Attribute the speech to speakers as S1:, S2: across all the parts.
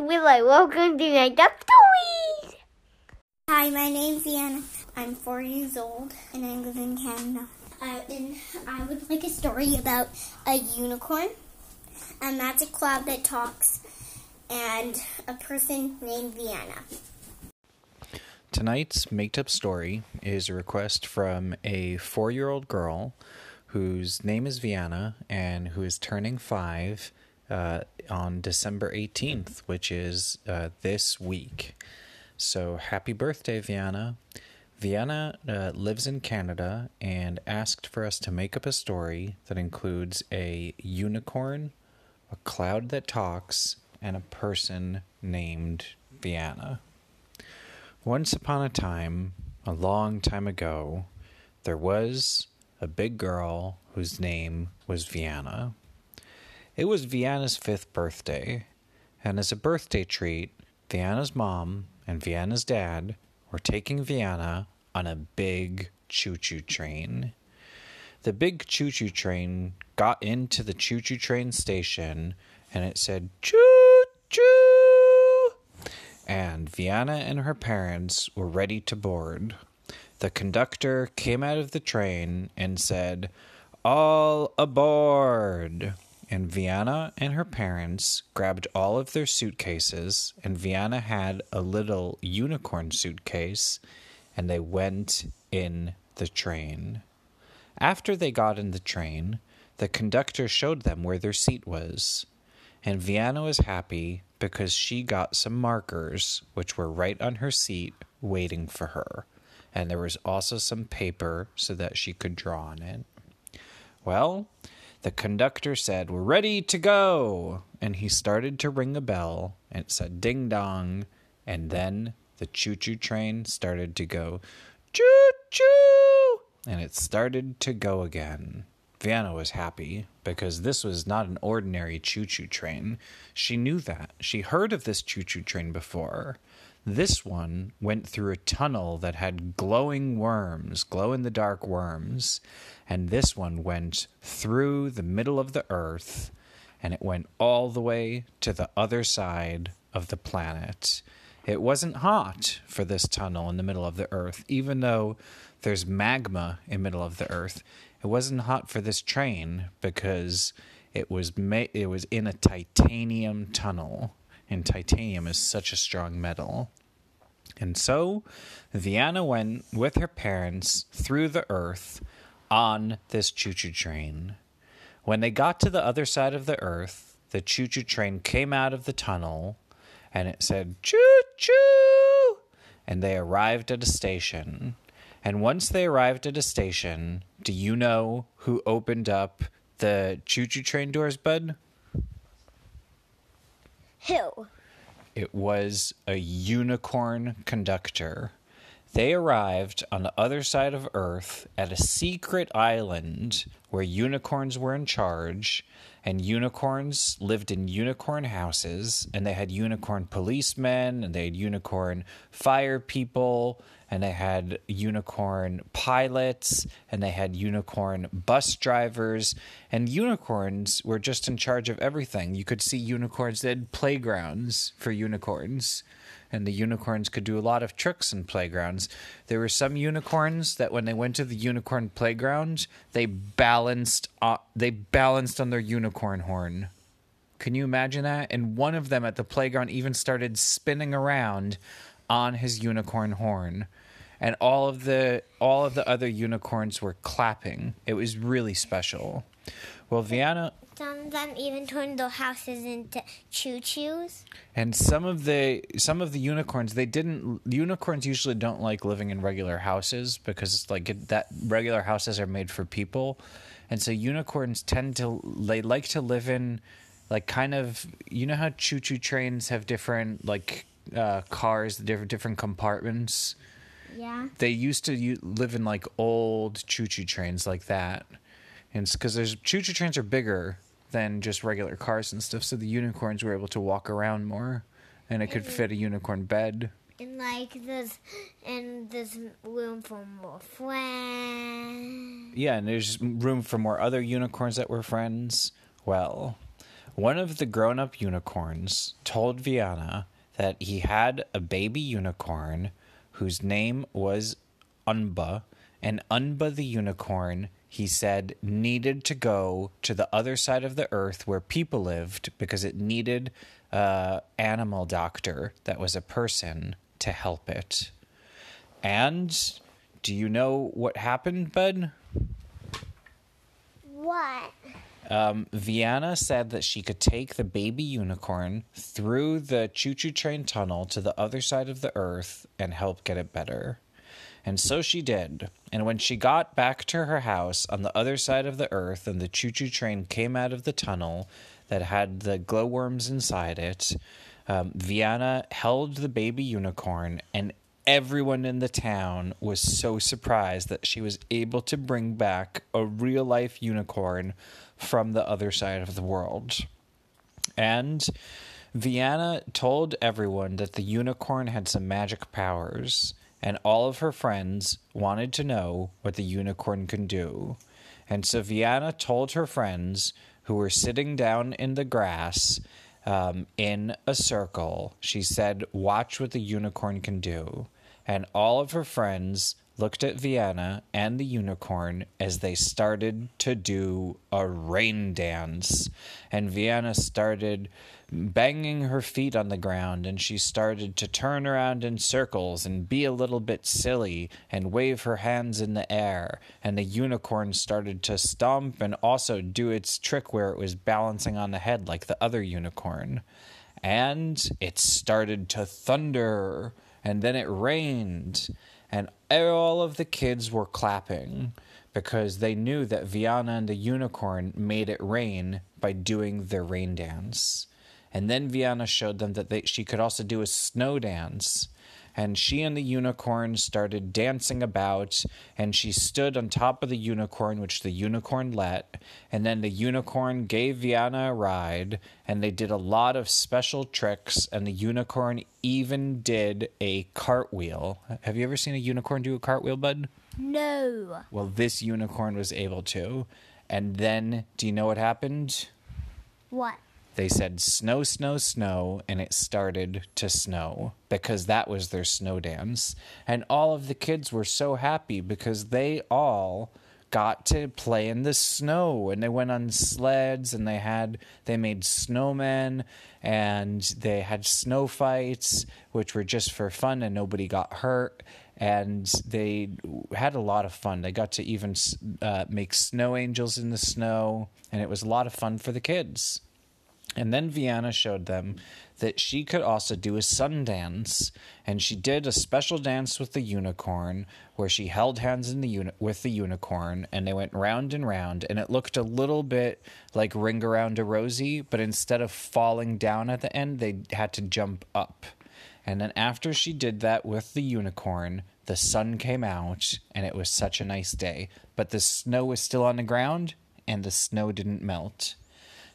S1: Willow. Welcome to Made Up Stories.
S2: Hi, my name's Ian. I'm four years old and I live in Canada. Uh, and I would like a story about a unicorn, a magic cloud that talks, and a person named Vienna.
S3: Tonight's made up story is a request from a four year old girl whose name is Vienna and who is turning five uh, on December 18th, which is uh, this week. So happy birthday, Vienna. Vienna uh, lives in Canada and asked for us to make up a story that includes a unicorn, a cloud that talks, and a person named Vienna. Once upon a time, a long time ago, there was a big girl whose name was Vienna. It was Vienna's fifth birthday, and as a birthday treat, Vienna's mom and Vienna's dad were taking Vienna on a big choo choo train. The big choo choo train got into the choo choo train station and it said choo choo. And Vienna and her parents were ready to board. The conductor came out of the train and said, All aboard! And Vienna and her parents grabbed all of their suitcases, and Vienna had a little unicorn suitcase, and they went in the train. After they got in the train, the conductor showed them where their seat was, and Vienna was happy because she got some markers, which were right on her seat, waiting for her and there was also some paper so that she could draw on it. Well, the conductor said, We're ready to go. And he started to ring a bell, and it said ding dong. And then the choo choo train started to go choo choo. And it started to go again. Vienna was happy because this was not an ordinary choo choo train. She knew that. She heard of this choo choo train before. This one went through a tunnel that had glowing worms, glow in the dark worms, and this one went through the middle of the earth and it went all the way to the other side of the planet. It wasn't hot for this tunnel in the middle of the earth, even though there's magma in the middle of the earth. It wasn't hot for this train because it was ma- it was in a titanium tunnel and titanium is such a strong metal. And so Vienna went with her parents through the earth on this choo choo train. When they got to the other side of the earth, the choo choo train came out of the tunnel and it said choo choo. And they arrived at a station. And once they arrived at a station, do you know who opened up the choo choo train doors, bud?
S2: Who?
S3: It was a unicorn conductor. They arrived on the other side of Earth at a secret island where unicorns were in charge, and unicorns lived in unicorn houses, and they had unicorn policemen, and they had unicorn fire people, and they had unicorn pilots, and they had unicorn bus drivers, and unicorns were just in charge of everything. You could see unicorns, they had playgrounds for unicorns and the unicorns could do a lot of tricks in playgrounds. There were some unicorns that when they went to the unicorn playground, they balanced uh, they balanced on their unicorn horn. Can you imagine that? And one of them at the playground even started spinning around on his unicorn horn. And all of the all of the other unicorns were clapping. It was really special. Well, Vienna
S2: Some of them even turned their houses into choo choos.
S3: And some of the some of the unicorns they didn't unicorns usually don't like living in regular houses because it's like it, that regular houses are made for people. And so unicorns tend to they like to live in like kind of you know how choo-choo trains have different like uh, cars the different different compartments.
S2: Yeah.
S3: They used to u- live in like old choo-choo trains like that. And because there's choo-choo trains are bigger than just regular cars and stuff, so the unicorns were able to walk around more, and it could fit a unicorn bed.
S2: And like there's and there's room for more friends.
S3: Yeah, and there's room for more other unicorns that were friends. Well, one of the grown up unicorns told Vienna that he had a baby unicorn whose name was Unba, and Unba the unicorn, he said, needed to go to the other side of the earth where people lived because it needed a animal doctor that was a person to help it. And do you know what happened, Bud?
S2: What?
S3: Um, Vienna said that she could take the baby unicorn through the choo choo train tunnel to the other side of the earth and help get it better. And so she did. And when she got back to her house on the other side of the earth and the choo choo train came out of the tunnel that had the glowworms inside it, um, Vienna held the baby unicorn, and everyone in the town was so surprised that she was able to bring back a real life unicorn from the other side of the world. And Vienna told everyone that the unicorn had some magic powers, and all of her friends wanted to know what the unicorn can do. And so Vienna told her friends who were sitting down in the grass um, in a circle, she said, Watch what the unicorn can do. And all of her friends looked at Vienna and the unicorn as they started to do a rain dance. And Vienna started banging her feet on the ground and she started to turn around in circles and be a little bit silly and wave her hands in the air. And the unicorn started to stomp and also do its trick where it was balancing on the head like the other unicorn. And it started to thunder and then it rained and all of the kids were clapping because they knew that Vienna and the unicorn made it rain by doing their rain dance. And then Vienna showed them that they, she could also do a snow dance. And she and the unicorn started dancing about, and she stood on top of the unicorn, which the unicorn let. And then the unicorn gave Vienna a ride, and they did a lot of special tricks. And the unicorn even did a cartwheel. Have you ever seen a unicorn do a cartwheel, bud?
S2: No.
S3: Well, this unicorn was able to. And then, do you know what happened?
S2: What?
S3: They said snow, snow, snow, and it started to snow because that was their snow dance. And all of the kids were so happy because they all got to play in the snow and they went on sleds and they had they made snowmen and they had snow fights which were just for fun and nobody got hurt. And they had a lot of fun. They got to even uh, make snow angels in the snow and it was a lot of fun for the kids and then Vienna showed them that she could also do a sun dance, and she did a special dance with the unicorn where she held hands in the uni- with the unicorn, and they went round and round, and it looked a little bit like Ring Around a Rosie, but instead of falling down at the end, they had to jump up. And then after she did that with the unicorn, the sun came out, and it was such a nice day. But the snow was still on the ground, and the snow didn't melt.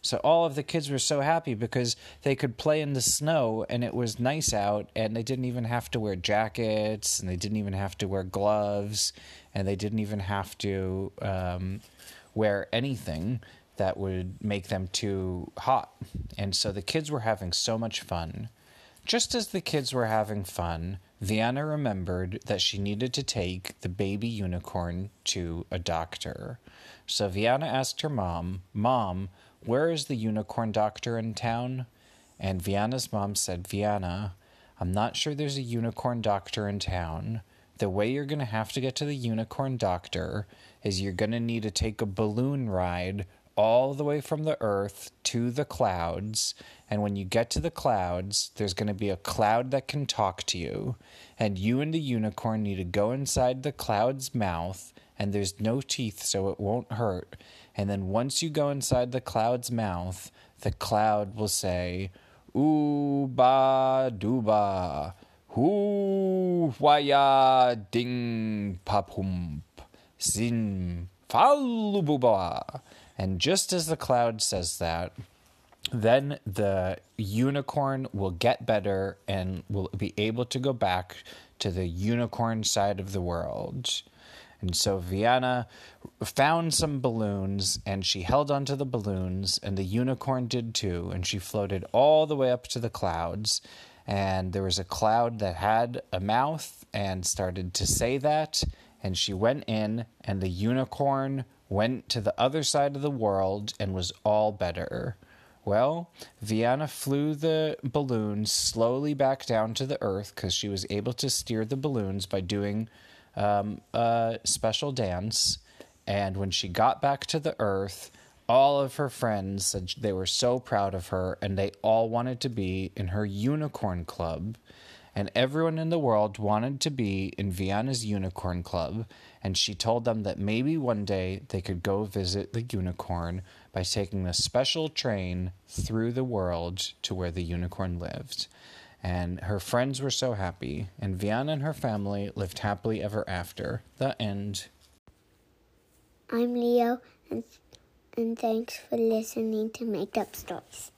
S3: So all of the kids were so happy because they could play in the snow and it was nice out and they didn't even have to wear jackets and they didn't even have to wear gloves and they didn't even have to um, wear anything that would make them too hot. And so the kids were having so much fun. Just as the kids were having fun, Vienna remembered that she needed to take the baby unicorn to a doctor. So Vienna asked her mom, Mom, where is the unicorn doctor in town? And Vienna's mom said, Vienna, I'm not sure there's a unicorn doctor in town. The way you're going to have to get to the unicorn doctor is you're going to need to take a balloon ride all the way from the earth to the clouds. And when you get to the clouds, there's going to be a cloud that can talk to you. And you and the unicorn need to go inside the cloud's mouth, and there's no teeth, so it won't hurt. And then once you go inside the cloud's mouth, the cloud will say, Ooba dooba, hoo waya ding papump, sin falububa. And just as the cloud says that, then the unicorn will get better and will be able to go back to the unicorn side of the world. And so Vienna found some balloons and she held onto the balloons, and the unicorn did too. And she floated all the way up to the clouds. And there was a cloud that had a mouth and started to say that. And she went in, and the unicorn went to the other side of the world and was all better. Well, Vienna flew the balloons slowly back down to the earth because she was able to steer the balloons by doing um, a special dance. And when she got back to the earth, all of her friends said they were so proud of her and they all wanted to be in her unicorn club. And everyone in the world wanted to be in Vienna's unicorn club. And she told them that maybe one day they could go visit the unicorn by taking the special train through the world to where the unicorn lived. And her friends were so happy, and Vienna and her family lived happily ever after. The end.
S1: I'm Leo, and, and thanks for listening to Made Up Stories.